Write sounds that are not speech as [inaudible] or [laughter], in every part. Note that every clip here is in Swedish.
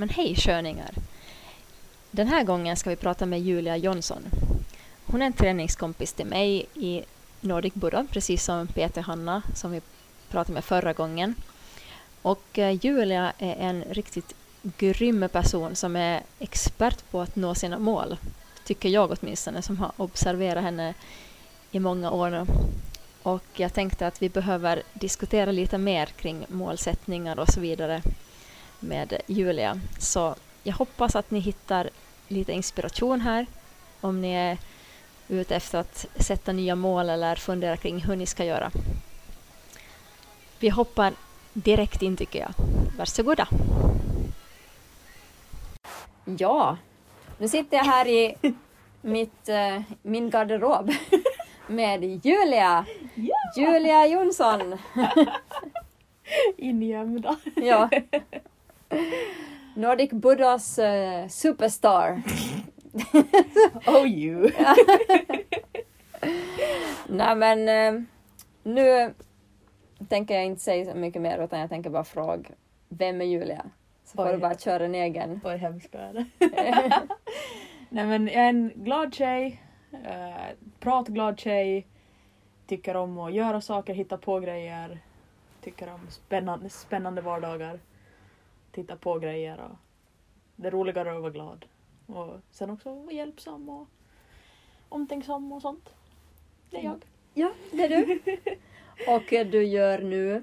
Men hej sköningar! Den här gången ska vi prata med Julia Jonsson. Hon är en träningskompis till mig i Nordic Buddha, precis som Peter Hanna som vi pratade med förra gången. Och eh, Julia är en riktigt grym person som är expert på att nå sina mål. Tycker jag åtminstone, som har observerat henne i många år nu. Och jag tänkte att vi behöver diskutera lite mer kring målsättningar och så vidare med Julia. Så jag hoppas att ni hittar lite inspiration här om ni är ute efter att sätta nya mål eller fundera kring hur ni ska göra. Vi hoppar direkt in tycker jag. Varsågoda! Ja, nu sitter jag här i mitt, uh, min garderob [laughs] med Julia. Ja. Julia Jonsson. [laughs] Ingömda. ja. Nordic Buddhas uh, superstar. [laughs] Oh you! [laughs] Nej men uh, nu tänker jag inte säga så mycket mer utan jag tänker bara fråga vem är Julia? Så får Oj. du bara köra en egen. Vad hemskt är. [laughs] Nej men jag är en glad tjej, uh, pratglad tjej, tycker om att göra saker, hitta på grejer, tycker om spännande, spännande vardagar, titta på grejer och det är roligare att vara glad. Och sen också vara hjälpsam och omtänksam och sånt. Det är jag. Ja, det är du. [laughs] Och eh, du gör nu?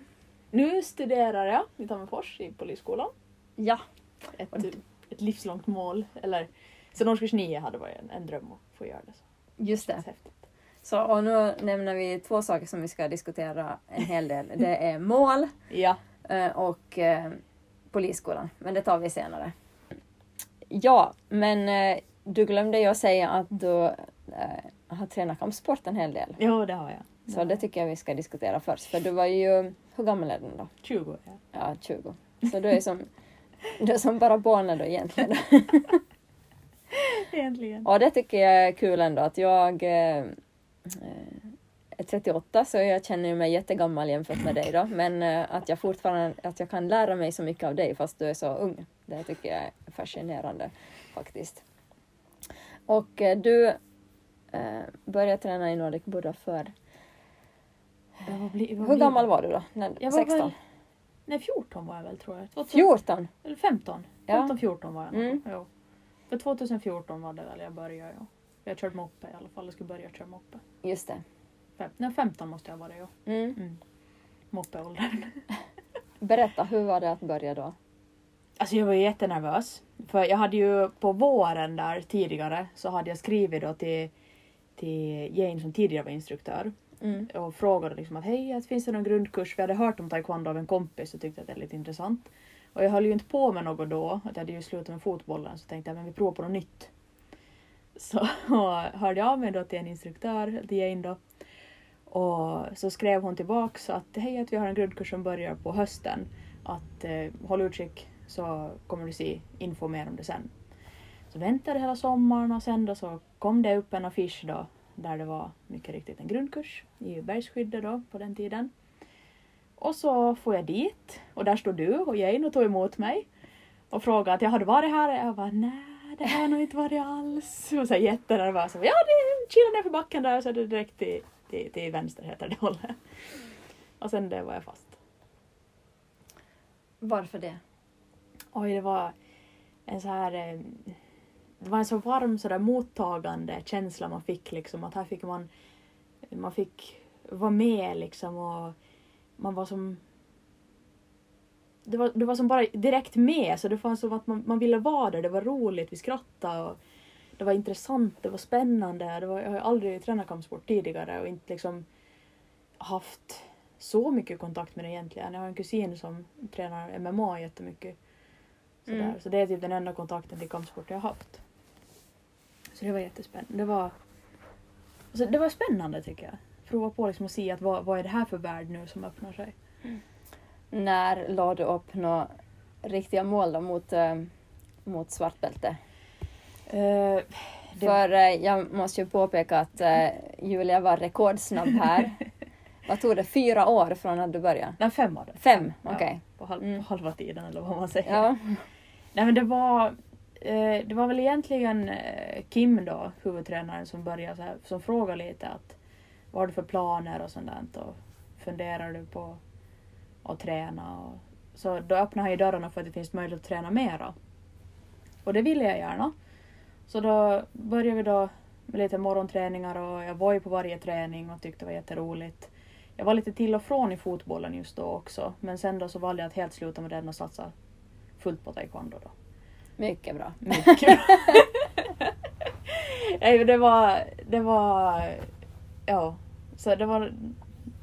Nu studerar jag i Tammerfors i Polisskolan. Ja. Ett, ett livslångt mål. Eller sen årskurs nio hade varit en, en dröm att få göra det. Så. Just det. Så, och nu nämner vi två saker som vi ska diskutera en hel del. Det är mål Ja. eh, och eh, polisskolan. Men det tar vi senare. Ja, men eh, du glömde ju att säga att du eh, har tränat kampsport en hel del. Jo, det har jag. Så det tycker jag vi ska diskutera först. För du var ju, hur gammal är du då? 20 ja. Ja, 20. Så du är som, [laughs] du är som bara barnen då egentligen. [laughs] Egentligen. Och det tycker jag är kul ändå att jag är 38 så jag känner mig jättegammal jämfört med dig då. Men eh, att jag fortfarande att jag kan lära mig så mycket av dig fast du är så ung. Det tycker jag är fascinerande faktiskt. Och eh, du eh, började träna i Nordic Buddha för... Vad Hur gammal var du då? När, Jag var 16? väl- Nej, 14 var jag väl tror jag. 2000 14? Eller 15. Ja. 15, 14 var jag. Mm. Jo. För 2014 var det väl jag började. Ja. Jag körde moppe i alla fall. Jag skulle börja köra moppe. Just det. Fem, nej, 15 måste jag vara ja. Mm. Mm. Moppeåldern. [laughs] Berätta, hur var det att börja då? Alltså jag var ju jättenervös. För jag hade ju på våren där tidigare så hade jag skrivit då till, till Jane som tidigare var instruktör Mm. och frågade liksom att hej, finns det någon grundkurs? Vi hade hört om taekwondo av en kompis och tyckte att det är lite intressant. Och jag höll ju inte på med något då, att jag hade ju slutat med fotbollen så tänkte jag men vi provar på något nytt. Så [laughs] hörde jag av mig då till en instruktör, till Jane då. Och så skrev hon tillbaks att hej, att vi har en grundkurs som börjar på hösten. Att eh, håll utkik så kommer du se info mer om det sen. Så väntade hela sommaren och sen då så kom det upp en affisch då där det var mycket riktigt en grundkurs i bergsskyddet då på den tiden. Och så får jag dit och där stod du och Jane och tog emot mig och frågade att jag hade varit här och jag bara nej det har jag nog inte varit alls. Och så jättenervös. och Ja, det chilla ner för backen där och så är det direkt till, till, till vänster heter det hållet. Och sen det var jag fast. Varför det? Oj, det var en så här... eh, Det var en så varm så där mottagande känsla man fick liksom att här fick man... Man fick vara med liksom och man var som... Det var, det var som bara direkt med så det fanns som att man, man ville vara där, det var roligt, vi skrattade och det var intressant, det var spännande. Det var, jag har aldrig tränat kampsport tidigare och inte liksom haft så mycket kontakt med det egentligen. Jag har en kusin som tränar MMA jättemycket. Sådär. Mm. Så det är typ den enda kontakten till kampsport jag har haft. Så det var jättespännande. Det var, alltså det var spännande tycker jag. Prova på liksom att se att vad, vad är det här för värld nu som öppnar sig. När la du upp några riktiga mål då mot, eh, mot svartbälte? Eh, det, För eh, jag måste ju påpeka att eh, Julia var rekordsnabb här. [laughs] Vad tog det? Fyra år från att du började? nej, fem var det. Fem? Ja, Okej. På, halv, Mm. på halva tiden eller vad man säger. Ja. Nej men det var, eh, det var väl egentligen eh, Kim då, huvudtränaren, som började så här, som frågade lite att vad har du för planer och sånt där och funderar du på att träna? Och, så då öppnade han ju dörrarna för att det finns möjlighet att träna mera. Och det ville jag gärna. Så då började vi då med lite morgonträningar och jag var ju på varje träning och tyckte det var jätteroligt. Jag var lite till och från i fotbollen just då också men sen då så valde jag att helt sluta med den och satsa fullt på taekwondo då. Mycket bra. Mycket bra. [laughs] Nej, det var, det var, ja, så det var,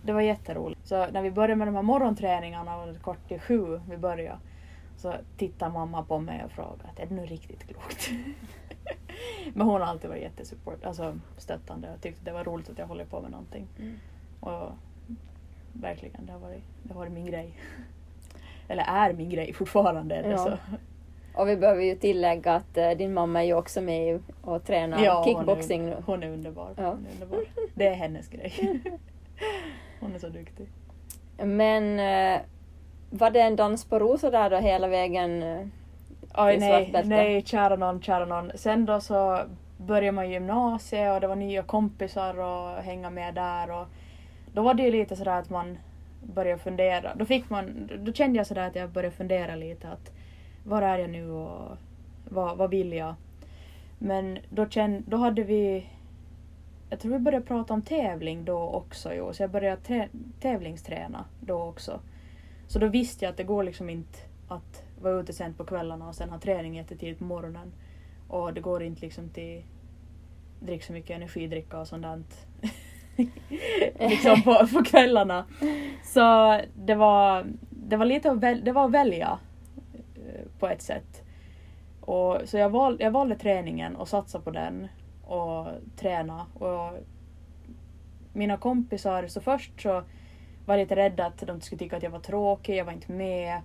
det var jätteroligt. Så när vi började med de här morgonträningarna, det kort till sju vi började, så tittade mamma på mig och frågade är det nu riktigt klokt? [laughs] Men hon har alltid varit jättesupport, alltså stöttande och tyckte det var roligt att jag håller på med någonting. Mm. Och verkligen, det har varit, det har varit min grej. [laughs] Eller är min grej fortfarande. Ja. Så. Och vi behöver ju tillägga att eh, din mamma är ju också med och tränar Ja, hon är- kickboxing nu. Hon är underbar. Ja. Hon är underbar. Det är hennes grej. [laughs] Hon är så duktig. Men eh, var det en dans på rosor där då hela vägen? Oj nej, nej, kära någon, kära någon. Sen då så började man gymnasiet och det var nya kompisar och hänga med där och då var det ju lite sådär att man började fundera. Då fick man, då kände jag sådär att jag började fundera lite att var är jag nu och vad, vad vill jag? Men då, kände, då hade vi jag tror vi började prata om tävling då också jo, så jag började trä, tävlingsträna då också. Så då visste jag att det går liksom inte att vara ute sent på kvällarna och sen ha träning jättetidigt på morgonen. Och det går inte liksom till dricka så mycket energidricka och sånt där. [laughs] liksom på, på kvällarna. Så det var, det var lite att, väl, det var att välja eh, på ett sätt. Och, så jag, val, jag valde träningen och satsade på den och träna. Och mina kompisar, så först så var jag lite rädd att de skulle tycka att jag var tråkig, jag var inte med.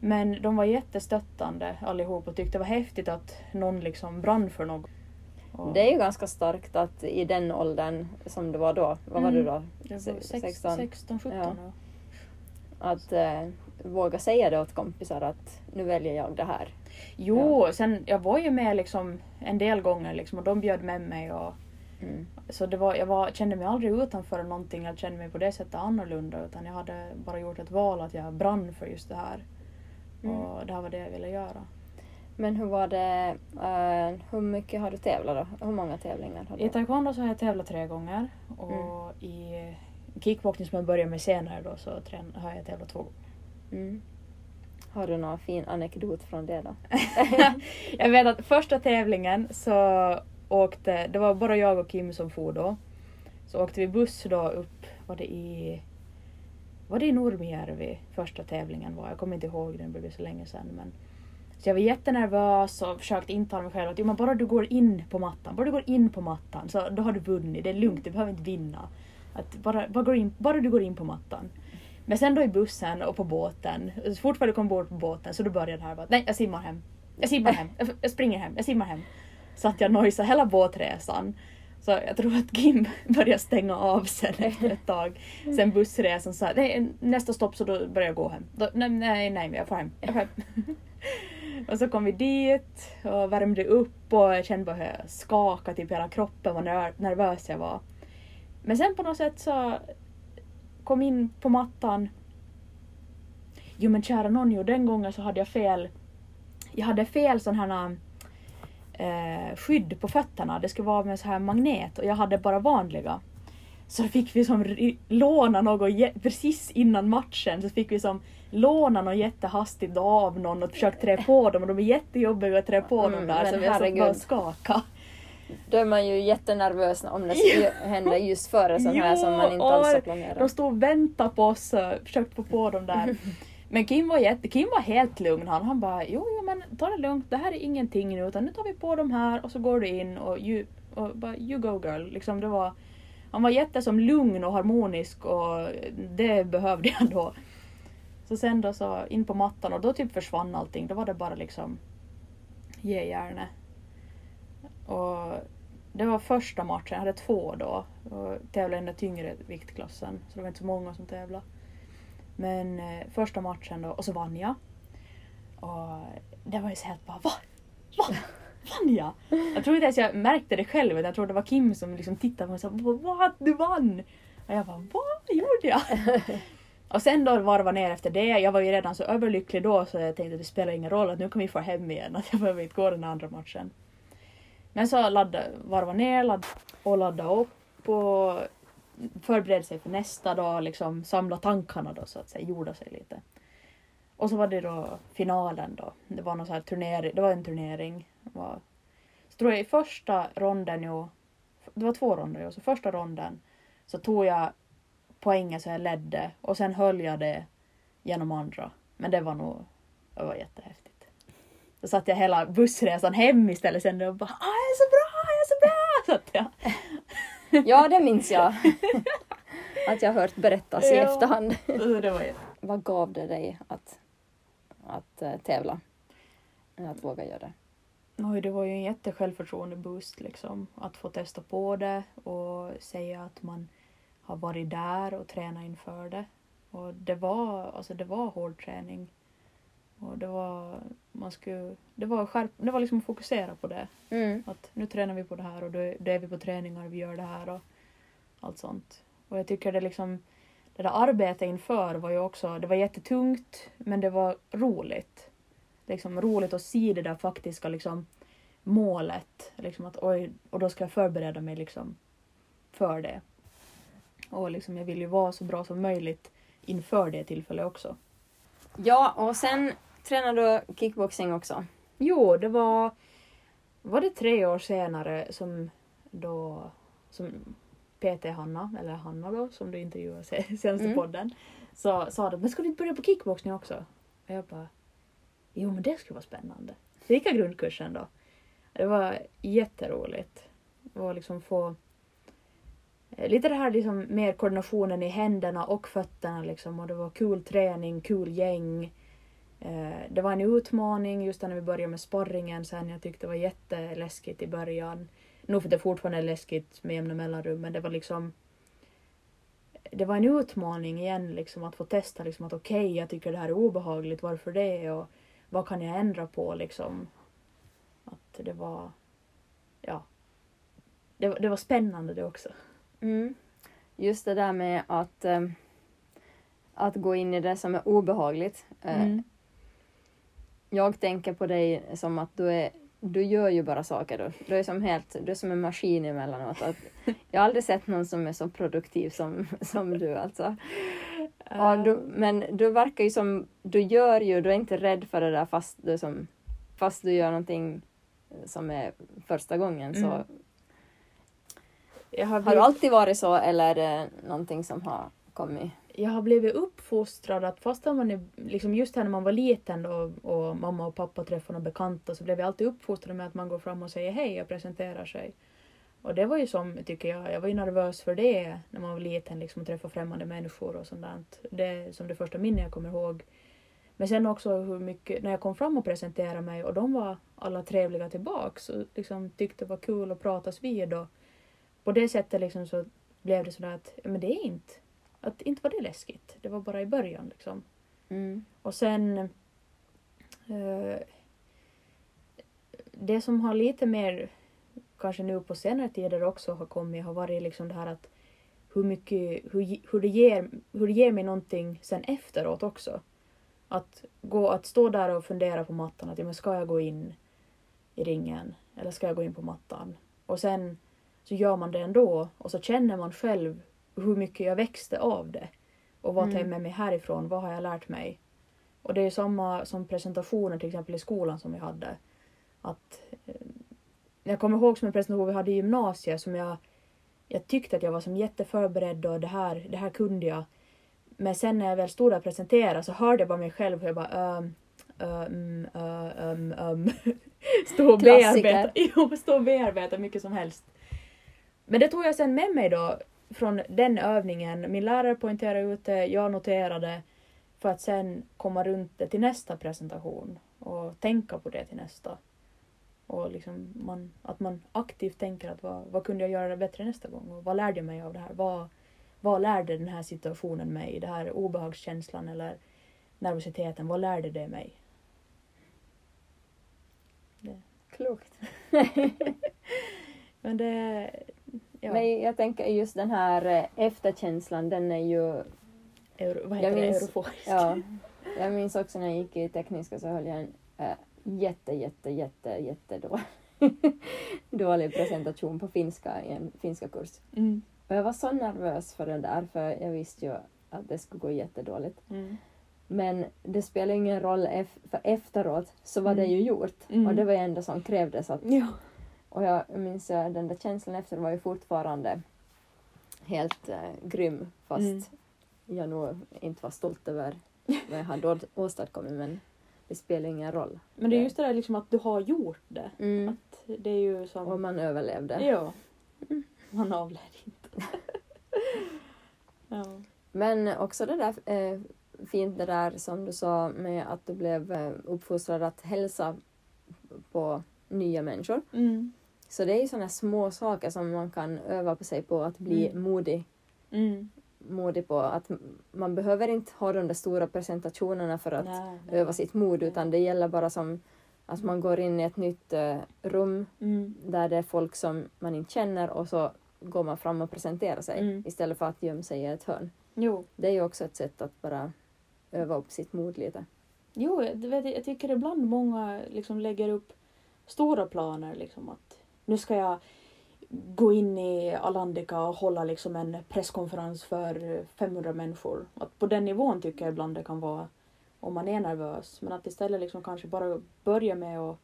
Men de var jättestöttande allihop och tyckte det var häftigt att någon liksom brann för något. Och Det är ju ganska starkt att i den åldern som du var då, vad var Mm. du då? var Se- 16, 16 17 Ja. ja. Att eh, våga säga det åt kompisar att nu väljer jag det här. Jo, sen jag var ju med liksom en del gånger liksom, och de bjöd med mig. Och, Mm. så det var, jag var, kände mig aldrig utanför någonting, jag kände mig på det sättet annorlunda utan jag hade bara gjort ett val att jag brann för just det här. Mm. Och det här var det jag ville göra. Men hur var det, eh, hur mycket har du tävlat då? Hur många tävlingar har du? I taekwondo så har jag tävlat tre gånger och Mm. i kickboxning som jag började med senare då så har jag tävlat två gånger. Mm. Har du någon fin anekdot från det då? [laughs] jag vet att första tävlingen så åkte, det var bara jag och Kim som for då. Så åkte vi buss då upp, var det i var det i Nurmijärvi första tävlingen var? Jag kommer inte ihåg, den blev så länge sedan. Men, så jag var jättenervös och försökte intala mig själv att jo, men bara du går in på mattan, bara du går in på mattan så då har du vunnit, det är lugnt, du behöver inte vinna. Att bara, bara, går in, bara du går in på mattan. Men sen då i bussen och på båten, så fort du kom bort på båten så då började det här bara, nej jag simmar hem. Jag simmar hem, jag, jag springer hem, jag simmar hem. Så att jag nojsade hela båtresan. Så jag tror att Kim [laughs] började stänga av sen efter ett tag. Sen bussresan sa nej, nästa stopp så då börjar jag gå hem. Då, nej, nej, nej, jag får hem. Jag får hem. [laughs] och så kom vi dit och värmde upp och jag kände bara hur jag skakade typ hela kroppen, vad ner- nervös jag var. Men sen på något sätt så kom in på mattan. Jo men kära jo, den gången så hade jag fel. Jag hade fel sån här eh, skydd på fötterna. Det skulle vara med så här magnet och jag hade bara vanliga. Så fick vi som låna något precis innan matchen så fick vi som låna något jättehastigt av någon och försöka trä på dem och de är jättejobbiga att trä på Mm, dem där så vi herregud. bara skaka. Då är man ju jättenervös om det skulle [laughs] hända just före sån här som man inte alls har och planerat. De stod och väntade på oss och försökte få på dem där. [laughs] Men Kim var, jätte, Kim var helt lugn. Han, han bara jo, jo men ta det lugnt, det här är ingenting nu utan nu tar vi på de här och så går du in och you, och bara, you go girl. Liksom det var, han var jätte som lugn och harmonisk och det behövde jag då. Så sen då så in på mattan och då typ försvann allting. Då var det bara liksom ge järnet. Och det var första matchen, jag hade två då. Och tävlade i den tyngre viktklassen. Så det var inte så många som tävlade. Men eh, första matchen då, och så vann jag. Och det var ju så helt bara va? Va? Vann jag? Jag tror inte ens jag märkte det själv. utan Jag tror det var Kim som liksom tittade på mig och sa vad du vann! Och jag bara vad gjorde jag? [laughs] och sen då varva ner efter det. Jag var ju redan så överlycklig då så jag tänkte att det spelar ingen roll att nu kan vi få hem igen. Att jag behöver inte gå den andra matchen. Men så ladda, varva ner ladd, och ladda upp och förbereda sig för nästa dag, liksom samla tankarna då så att säga, jorda sig lite. Och så var det då finalen då. Det var någon så här turnering, det var en turnering. Det var, så tror jag i första ronden jo, det var två ronder ju, så första ronden så tog jag poängen så jag ledde och sen höll jag det genom andra. Men det var nog, det var jättehäftigt. Då satt jag hela bussresan hem istället sen och bara ah, jag är så bra, jag är så bra! [laughs] Satt jag. Ja, det minns jag. att jag hört berättas i Ja. efterhand. Det var Vad gav det dig att, att eh, tävla? Att våga göra det? Oj, det var ju en jättesjälvförtroende-boost liksom. Att få testa på det och säga att man har varit där och tränat inför det. Och det var, alltså det var hård träning. Och det var, man skulle, det var, skärp, det var liksom att fokusera på det. Mm. Att nu tränar vi på det här och då, då är vi på träningar och vi gör det här och allt sånt. Och jag tycker det liksom, det där arbetet inför var ju också, det var jättetungt men det var roligt. Liksom roligt att se det där faktiska liksom målet. Liksom att oj, och då ska jag förbereda mig liksom för det. Och liksom jag vill ju vara så bra som möjligt inför det tillfället också. Ja, och sen tränar du kickboxing också. Jo, det var, var det tre år senare som då som PT Hanna, eller Hanna då, som du intervjuade se- [laughs] senaste Mm. podden, så sa de men ska du inte börja på kickboxning också? Och jag bara jo men det skulle vara spännande. Så gick jag grundkursen då. Det var jätteroligt. Och liksom få eh, lite det här liksom mer koordinationen i händerna och fötterna liksom och det var kul träning, kul gäng. Eh, Det var en utmaning just när vi började med sparringen sen. Jag tyckte det var jätteläskigt i början. Nog för att det fortfarande är läskigt med jämna mellanrum men det var liksom det var en utmaning igen liksom att få testa liksom att okej jag tycker det här är obehagligt, varför det och vad kan jag ändra på liksom. Att det var ja det, det var spännande det också. Mm. Just det där med att, eh, att gå in i det som är obehagligt. Eh, Mm. Jag tänker på dig som att du är du gör ju bara saker. Du, du är som helt, du är som en maskin emellanåt. Att, jag har aldrig sett någon som är så produktiv som, som du alltså. Ja, du, men du verkar ju som, du gör ju, du är inte rädd för det där fast du, som, fast du gör någonting som är första gången. Så, Mm. har har du blivit- alltid varit så eller är det någonting som har kommit? Jag har blivit uppfostrad att fast man är, liksom just här när man var liten då, och mamma och pappa träffade några bekanta så blev jag alltid uppfostrad med att man går fram och säger hej och presenterar sig. Och det var ju som, tycker jag, jag var ju nervös för det när man var liten, liksom att träffa främmande människor och sånt där. Det är som det första minne jag kommer ihåg. Men sen också hur mycket, när jag kom fram och presenterade mig och de var alla trevliga tillbaks och liksom tyckte det var kul att pratas vid och på det sättet liksom så blev det sådär att, ja, men det är inte att inte var det läskigt. Det var bara i början liksom. Mm. Och sen... Eh, det som har lite mer, kanske nu på senare tider också har kommit, har varit liksom det här att hur mycket, hur, hur, det ger, hur det ger mig någonting sen efteråt också. Att, gå, att stå där och fundera på mattan, att ja, men ska jag gå in i ringen eller ska jag gå in på mattan? Och sen så gör man det ändå och så känner man själv hur mycket jag växte av det. Och vad tar jag Mm. med mig härifrån? Vad har jag lärt mig? Och det är samma som presentationer till exempel i skolan som vi hade. Att, eh, jag kommer ihåg som en presentation vi hade i gymnasiet som jag, jag tyckte att jag var som jätteförberedd och det här, det här kunde jag. Men sen när jag väl stod där och presenterade så hörde jag bara mig själv hur jag bara um, um, um, um. Stå och bearbeta. [laughs] Jo, stå och bearbeta mycket som helst. Men det tog jag sen med mig då från den övningen. Min lärare poängterade ut det, jag noterade för att sen komma runt det till nästa presentation och tänka på det till nästa. Och liksom man, att man aktivt tänker att vad, vad kunde jag göra bättre nästa gång och vad lärde jag mig av det här? Vad, vad lärde den här situationen mig? Det här obehagskänslan eller nervositeten, vad lärde det mig? Klokt. [laughs] Men det... Ja. Men jag tänker just den här eh, efterkänslan, den är ju... Euro, vad Jag heter det? minns- Euroforisk. Ja, [laughs] jag minns också när jag gick i tekniska så höll jag en äh, jätte, jätte, jätte, jätte dålig, [laughs] dålig presentation på finska i en finska kurs. Mm. Och jag var så nervös för den där för jag visste ju att det skulle gå jättedåligt. Mm. Men det spelar ingen roll för efteråt så var det Mm. ju gjort. Mm. Och det var ju ändå som krävdes. Att, Ja. Och jag minns att den där känslan efter var ju fortfarande helt äh, grym fast Mm. jag nog inte var stolt över vad jag hade åstadkommit men det spelar ingen roll. Men det är just det där liksom att du har gjort det. Att det är ju som... Och man överlevde. Ja. Man avlär inte. [laughs] ja. Men också det där eh, fint det där som du sa med att du blev eh, uppfostrad att hälsa på nya människor. Mm. Så det är ju sådana små saker som man kan öva på sig på att bli Mm. modig, Mm. modig på. Att man behöver inte ha de där stora presentationerna för att Nej, nej. öva sitt mod utan det gäller bara som att man går in i ett nytt eh, rum Mm. där det är folk som man inte känner och så går man fram och presenterar sig Mm. istället för att gömma sig i ett hörn. Jo. Det är ju också ett sätt att bara öva upp sitt mod lite. Jo, jag, vet, jag tycker ibland många liksom lägger upp stora planer. Liksom att nu ska jag gå in i Alandica och hålla liksom en presskonferens för 500 människor. Att på den nivån tycker jag ibland det kan vara om man är nervös. Men att istället liksom kanske bara börja med att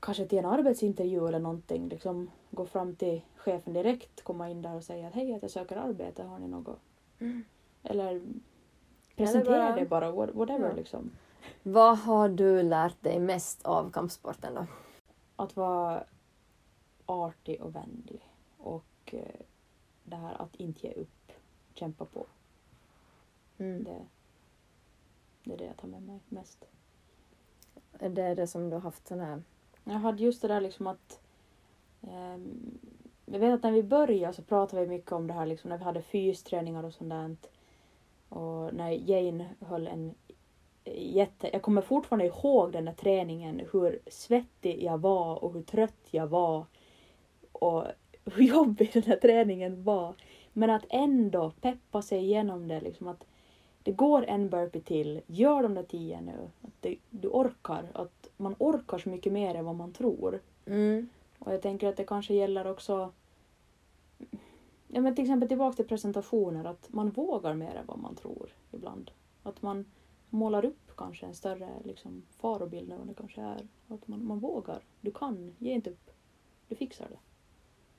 kanske till en arbetsintervju eller någonting liksom gå fram till chefen direkt, komma in där och säga att hej, att jag söker arbete, har ni något? Eller presentera bara- det bara, what- whatever Ja. liksom. Vad har du lärt dig mest av kampsporten då? att vara artig och vänlig och eh, det här att inte ge upp, kämpa på. Mm. Det, det är det jag tar med mig mest. Det är det som du har haft sån här... Jag hade just det där liksom att ehm, jag vet att när vi började så pratade vi mycket om det här liksom när vi hade fysträningar och sånt där. Och när Jane höll en jätte... Jag kommer fortfarande ihåg den där träningen, hur svettig jag var och hur trött jag var. Och hur jobbig den här träningen var. Men att ändå peppa sig igenom det, liksom att det går en burpee till, gör de där tio nu. Att det, du orkar, att man orkar så mycket mer än vad man tror. Mm. Och jag tänker att det kanske gäller också Ja, men till exempel tillbaka till presentationer, att man vågar mer än vad man tror ibland. Att man målar upp kanske en större liksom, farobild än vad det kanske är. Att man, man vågar. Du kan, ge inte upp. Du fixar det.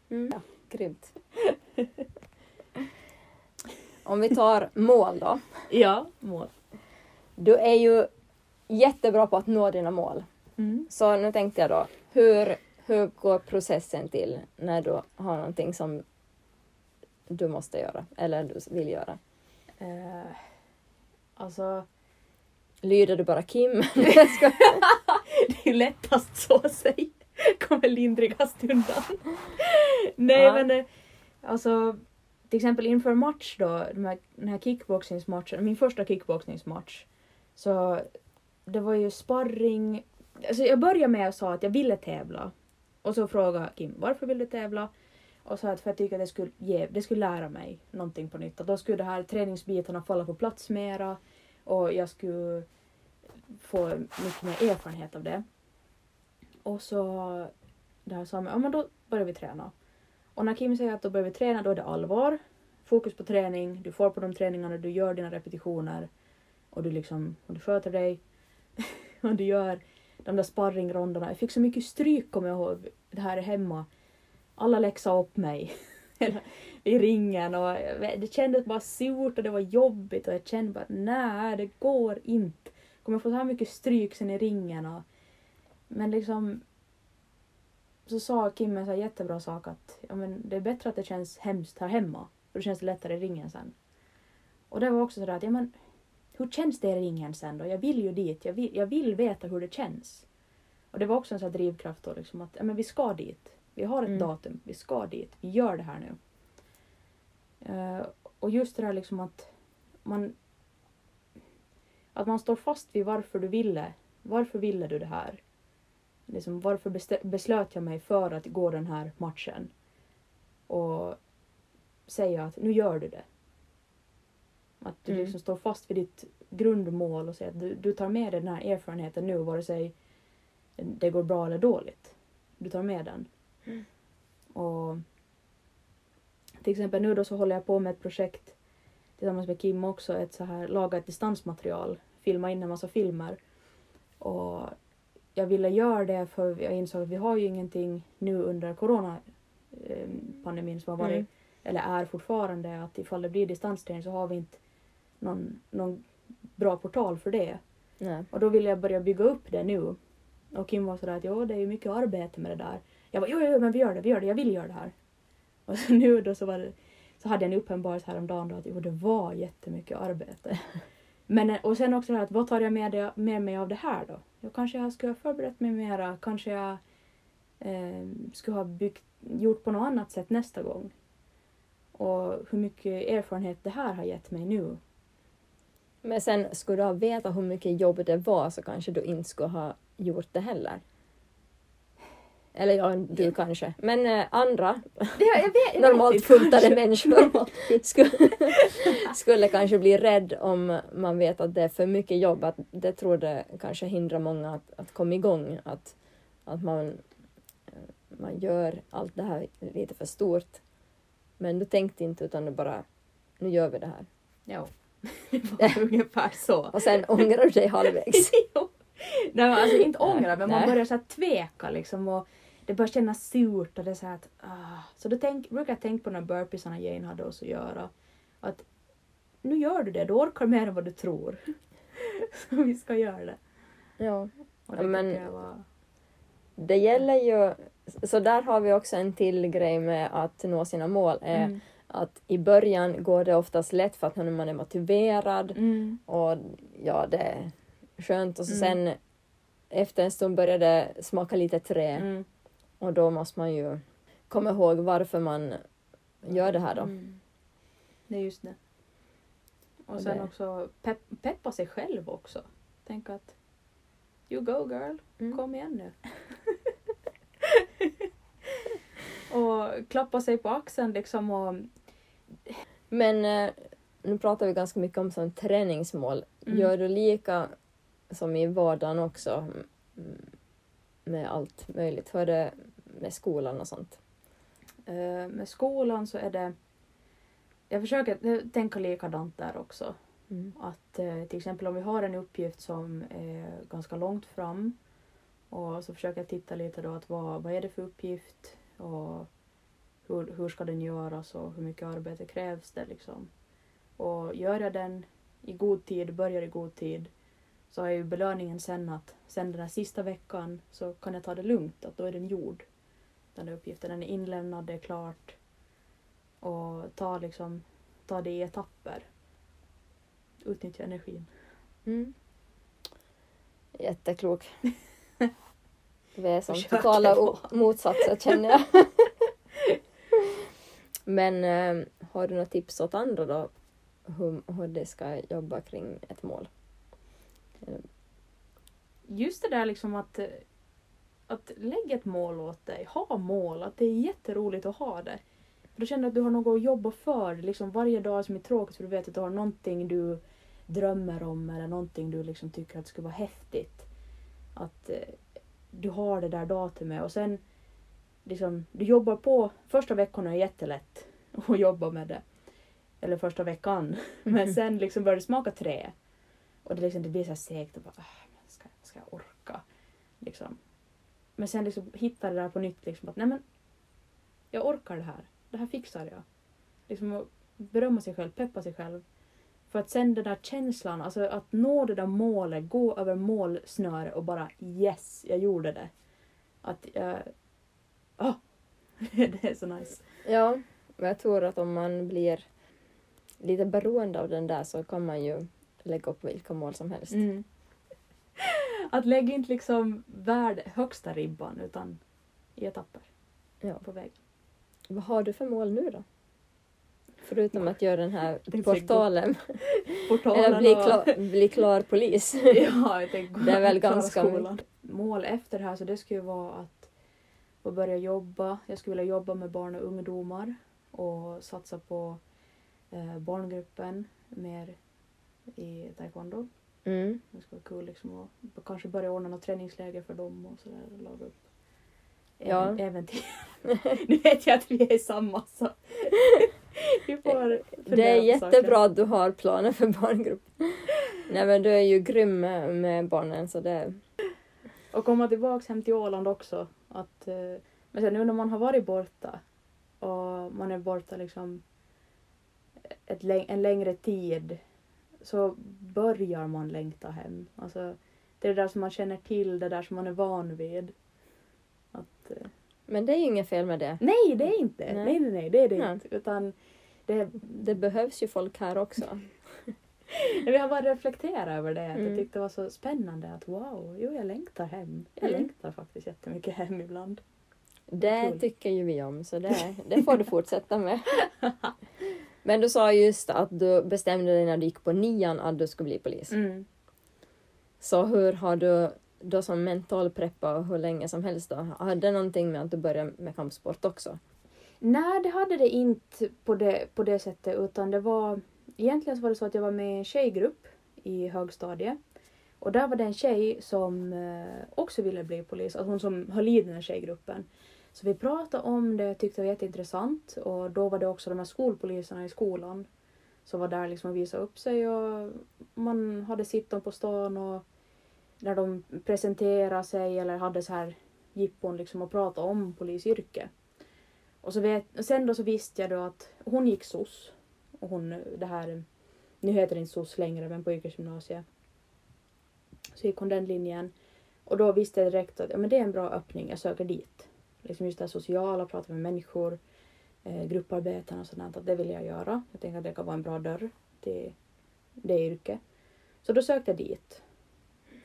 Mm. Ja, grymt. Om vi tar mål då. Ja, mål. Du är ju jättebra på att nå dina mål. Mm. Så nu tänkte jag då, hur, hur går processen till när du har någonting som du måste göra eller du vill göra? Eh, alltså, Lyder du bara Kim? [laughs] det är ju lättast så att säga. [laughs] Kommer lindrigast undan. Nej Ja. men eh, alltså till exempel inför match då, de här, den här kickboxningsmatchen, min första kickboxningsmatch. Så det var ju sparring. Alltså jag började med att säga att jag ville tävla. Och så frågade Kim varför vill du tävla? Och sa att för jag tycker att det skulle, ge, det skulle lära mig någonting på nytt. Att då skulle de här träningsbitarna falla på plats mera. Och jag skulle få mycket mer erfarenhet av det. Och så där sa man, ja men då börjar vi träna. Och när Kim säger att då börjar vi träna, då är det allvar. Fokus på träning, du får på de träningarna, du gör dina repetitioner. Och du liksom, och du sköter dig. [laughs] och du gör de där sparringronderna. Jag fick så mycket stryk kommer jag ihåg, det här hemma. Alla läxade upp mig. [laughs] I ringen och det kändes bara surt och det var jobbigt och jag kände bara nej det går inte. Kommer jag få så här mycket stryk sen i ringen och men liksom så sa Kim en så jättebra sak att ja, men det är bättre att det känns hemskt här hemma för då känns det lättare i ringen sen. Och det var också sådär att ja men hur känns det i ringen sen då? Jag vill ju dit, jag vill, jag vill veta hur det känns. Och det var också en sån drivkraft då liksom att ja, men vi ska dit. Vi har ett Mm. datum, vi ska dit, vi gör det här nu. Eh, och just det där liksom att man att man står fast vid varför du ville. Varför ville du det här? Liksom, varför beslöt jag mig för att gå den här matchen? Och säga att nu gör du det. Att du Mm. liksom står fast vid ditt grundmål och säger att du, du tar med dig den här erfarenheten nu vare sig det går bra eller dåligt. Du tar med den. Mm. Och till exempel nu då så håller jag på med ett projekt tillsammans med Kim också, ett så här laga ett distansmaterial, filma in en massa filmer. Och jag ville göra det för jag insåg att vi har ju ingenting nu under coronapandemin som har varit, Mm. eller är fortfarande, att ifall det blir distansträning så har vi inte någon, någon bra portal för det. Nej. Och då ville jag börja bygga upp det nu. Och Kim var sådär att jo, det är ju mycket arbete med det där. Jag var jo, jo, men vi gör det, vi gör det, jag vill göra det här. Och så [laughs] nu då så var det, så hade jag en uppenbarelse häromdagen då att jo, det var jättemycket arbete. [laughs] Men eh, och sen också det här att vad tar jag med, det, med mig av det här då? Då kanske jag skulle ha förberett mig mera, kanske jag eh, skulle ha byggt, gjort på något annat sätt nästa gång. Och hur mycket erfarenhet det här har gett mig nu. Men sen skulle du ha vetat hur mycket jobb det var så kanske du inte skulle ha gjort det heller. Eller ja, du kanske. Men eh, andra [laughs] jag vet, normalt funtade [laughs] människor skulle, [laughs] skulle kanske bli rädd om man vet att det är för mycket jobb. Att det tror det kanske hindrar många att, att komma igång. Att, att man, eh, man gör allt det här lite för stort. Men du tänkte inte utan du bara, nu gör vi det här. Ja, det var ungefär så. Och sen ångrar du dig halvvägs. Nej, alltså inte ångra men man börjar så tveka liksom och det börjar kännas surt och det är så här att ah. Så då tänk, brukar jag tänka på de burpeesarna Jane hade oss att göra. Att nu gör du det, du orkar mer än vad du tror. [laughs] så vi ska göra det. Ja. Och det Men- tycker jag var... Det gäller ju, så där har vi också en till grej med att nå sina mål. Är Mm. Att i början går det oftast lätt för att man är motiverad Mm. och ja, det är skönt och så Mm. sen efter en stund börjar det smaka lite trä Mm. Och då måste man ju komma ihåg varför man gör det här då. Mm. Det är just det. Och Och sen det- också pepp, peppa sig själv också. Tänk att you go girl, Mm. kom igen nu. [laughs] och klappa sig på axeln liksom och Men eh, nu pratar vi ganska mycket om som träningsmål. Mm. Gör du lika som i vardagen också med allt möjligt? Hur är det med skolan och sånt? eh, med skolan så är det jag försöker tänka likadant där också. Mm. Att eh, till exempel om vi har en uppgift som är ganska långt fram och så försöker jag titta lite då att vad, vad är det för uppgift och hur, hur ska den göras och hur mycket arbete krävs det liksom. Och gör jag den i god tid, börjar i god tid så är ju belöningen sen att sen den här sista veckan så kan jag ta det lugnt, att då är den gjord. Den där uppgiften, den är inlämnad, det är klart. Och ta liksom, ta det i etapper utnyttja energin. Mm. Jätteklok. [laughs] Vi är som totala motsatser känner jag. [laughs] Men eh, har du några tips åt andra då? Hur, hur de ska jobba kring ett mål? Just det där liksom att, eh, att lägga ett mål åt dig, ha mål, att det är jätteroligt att ha det. För då känner du att du har något att jobba för. Liksom varje dag som är tråkigt för du vet att du har någonting du drömmer om eller någonting du liksom tycker att skulle vara häftigt. Att eh, du har det där datumet och sen liksom, du jobbar på, första veckorna är jättelätt [laughs] att jobba med det. Eller första veckan. [laughs] Men sen liksom börjar det smaka trä. Och det, liksom, det blir så här segt och bara, äh, men ska, ska jag orka? Liksom. Men sen liksom hitta det där på nytt liksom att nej men jag orkar det här. Det här fixar jag. Liksom att berömma sig själv, peppa sig själv. För att sen den där känslan, alltså att nå det där målet, gå över målsnöret och bara yes, jag gjorde det. Att jag... oh, [laughs] det är så nice. Ja, men jag tror att om man blir lite beroende av den där så kan man ju lägga upp vilka mål som helst. Mm. Att lägga inte liksom värld, högsta ribban utan i etapper Ja. på vägen. Vad har du för mål nu då? Förutom att göra den här portalen, [laughs] Portalen eller bli och- klar, bli klar polis. [laughs] ja, jag tänkte Det är väl ganska skolan. mål efter det här så det skulle ju vara att, att börja jobba. Jag skulle vilja jobba med barn och ungdomar och satsa på eh, barngruppen mer i taekwondo. Mm. Det skulle vara kul liksom att kanske börja ordna något träningsläger för dem och sådär. och Laga upp Ja. även- äventyr. [laughs] nu vet jag att vi är samma så [laughs] vi får Det är jättebra att du har planer för barngrupp. Nej men du är ju grym med, barnen så det... Och komma tillbaks hem till Åland också. Att, eh, men sen nu när man har varit borta och man är borta liksom ett, en längre tid så börjar man längta hem. Alltså, det är det där som man känner till, det där som man är van vid. Att, eh, Men det är ju inget fel med det. nej, det är inte. Nej. Nej, nej, nej, det är det Nej. inte. Utan det, Det behövs ju folk här också. [laughs] vi har bara reflekterat över det. Mm. Jag tyckte det var så spännande att wow, jo jag längtar hem. Jag Mm. längtar faktiskt jättemycket hem ibland. Det Kul. tycker ju vi om så det, [laughs] det får du fortsätta med. [laughs] Men du sa just att du bestämde dig när du gick på nian att du skulle bli polis. Mm. Så hur har du då som mental preppa hur länge som helst då? Hade det någonting med att du började med kampsport också? Nej, det hade det inte på det, på det sättet utan det var egentligen så var det så att jag var med i en tjejgrupp i högstadiet. Och där var det en tjej som eh, också ville bli polis, alltså hon som höll i den här tjejgruppen. Så vi pratade om det, tyckte det var jätteintressant och då var det också de här skolpoliserna i skolan som var där liksom och visade upp sig och man hade sitt dem på stan och när de presenterade sig eller hade så här jippon liksom och pratade om polisyrket. Och så vet, sen då så visste jag då att hon gick SOS. Och hon, det här, nu heter det inte SOS längre men på yrkesgymnasiet. Så gick hon den linjen. Och då visste jag direkt att ja, men det är en bra öppning, jag söker dit. Liksom just det sociala, prata med människor, eh, grupparbeten och sådant, att det vill jag göra. Jag tänkte att det kan vara en bra dörr till det yrket. Så då sökte jag dit.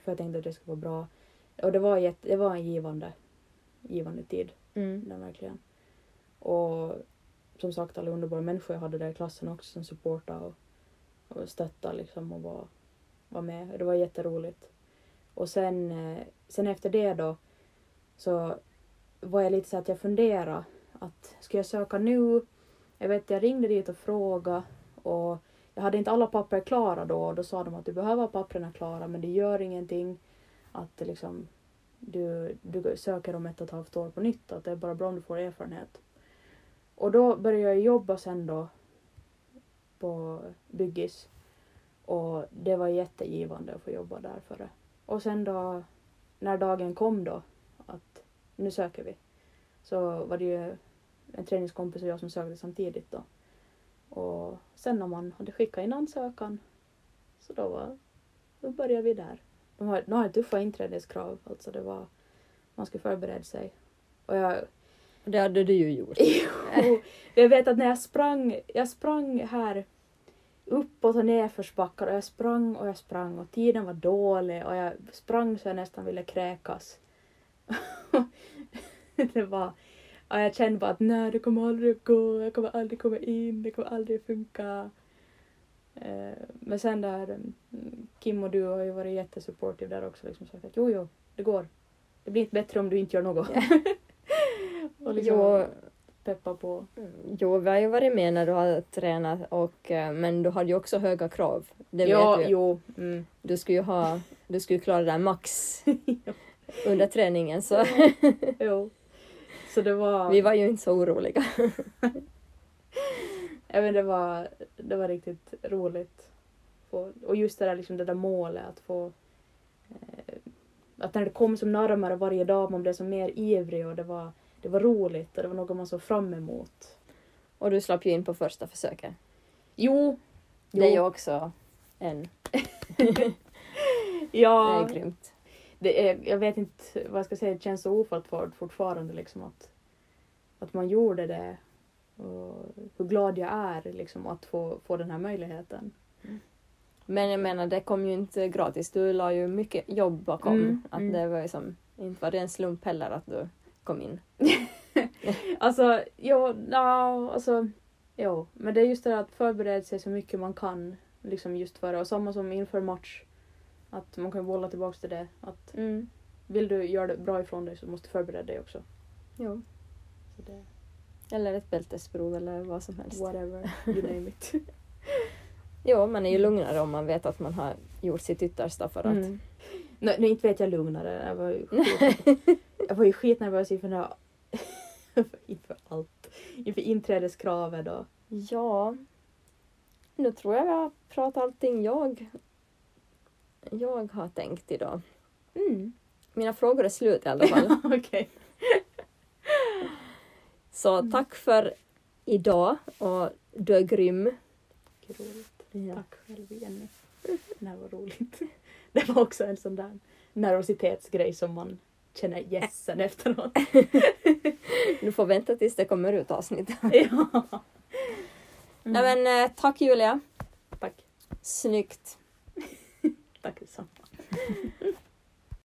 För jag tänkte att det skulle vara bra. Och det var, jätte, det var en givande, givande tid. Mm. Den verkligen. Och som sagt alla underbara människor jag hade där i klassen också som supportade och, och stöttade liksom och var, var med. Det var jätteroligt. Och sen, eh, sen efter det då så var jag lite så att jag funderade att ska jag söka nu? Jag vet jag ringde dit och frågade och jag hade inte alla papper klara då och då sa de att du behöver ha papperna klara men det gör ingenting att liksom du, du söker om ett och ett halvt år på nytt. Att det är bara bra om du får erfarenhet. Och då började jag jobba sen då på byggis. Och det var jättegivande att få jobba där för det. Och sen då när dagen kom då att nu söker vi. Så var det ju en träningskompis och jag som sökte samtidigt då. Och sen när man hade skickat in ansökan så då, var, då började vi där. De har, de har tuffa inträdeskrav, alltså det var, man skulle förbereda sig. Och jag, Det hade du ju gjort. [laughs] Jo, jag vet att när jag sprang, jag sprang här uppåt och nerförsbackar och jag sprang och jag sprang och tiden var dålig och jag sprang så jag nästan ville kräkas. [laughs] [laughs] det var, och jag kände bara att nej det kommer aldrig att gå, jag kommer aldrig komma in, det kommer aldrig att funka. Eh, Men sen där, mm, Kim och du har ju varit jättesupportive där också liksom sagt att jo jo, det går. Det blir inte bättre om du inte gör något. [laughs] och liksom Jo, peppa på. jo, vi har ju varit med när du har tränat och, eh, men du hade ju också höga krav. Det ja, vet du. jo. Mm. Du skulle ju ha, du skulle klara det där max [laughs] under träningen så jo. Så det var, vi var ju inte så oroliga. [laughs] jag vet, det var, det var riktigt roligt. Och, just det där, liksom, det där målet att få eh, att när det kom som närmare varje dag man blev som mer ivrig och det var, det var roligt och det var något man såg fram emot. Och du slapp ju in på första försöket. Jo. Det är ju också en, [laughs] det ja, är grymt. Det är, jag vet inte vad jag ska säga, det känns så ofattbart fortfarande liksom att, att man gjorde det. Och hur glad jag är liksom att få, få den här möjligheten. Men jag menar det kom ju inte gratis. Du la ju mycket jobb bakom. Mm, att mm. det var ju som, inte var det en slump heller att du kom in. [laughs] Alltså, jo, ja, alltså, jo. Men det är just det där att förbereda sig så mycket man kan. Liksom just för det. Och samma som inför match. Att man kan bolla tillbaks till det. Att vill du göra det bra ifrån dig så måste du förbereda dig också. Jo. Det, Eller ett bältesprov eller vad som helst. whatever, [laughs] you name it. Jo, man är ju lugnare om man vet att man har gjort sitt yttersta för att... Mm. Nej, nej, inte vet jag lugnare. Jag var ju, skit, [laughs] jag var ju skitnervös inför, här- [laughs] inför allt. Inför inträdeskravet och Ja. Nu tror jag vi har pratat allting jag, jag har tänkt idag. Mm. Mina frågor är slut i alla fall. [laughs] Okej. Så tack för idag och du är grym. Roligt. Ja. Tack själv Jenny. Det här var roligt. Det var också en sån där nervositetsgrej som man känner gässen [laughs] efteråt. Du får vänta tills det kommer ut avsnitt. [laughs] ja. Nej men eh, tack Julia. Tack. Snyggt. Tack detsamma. [laughs]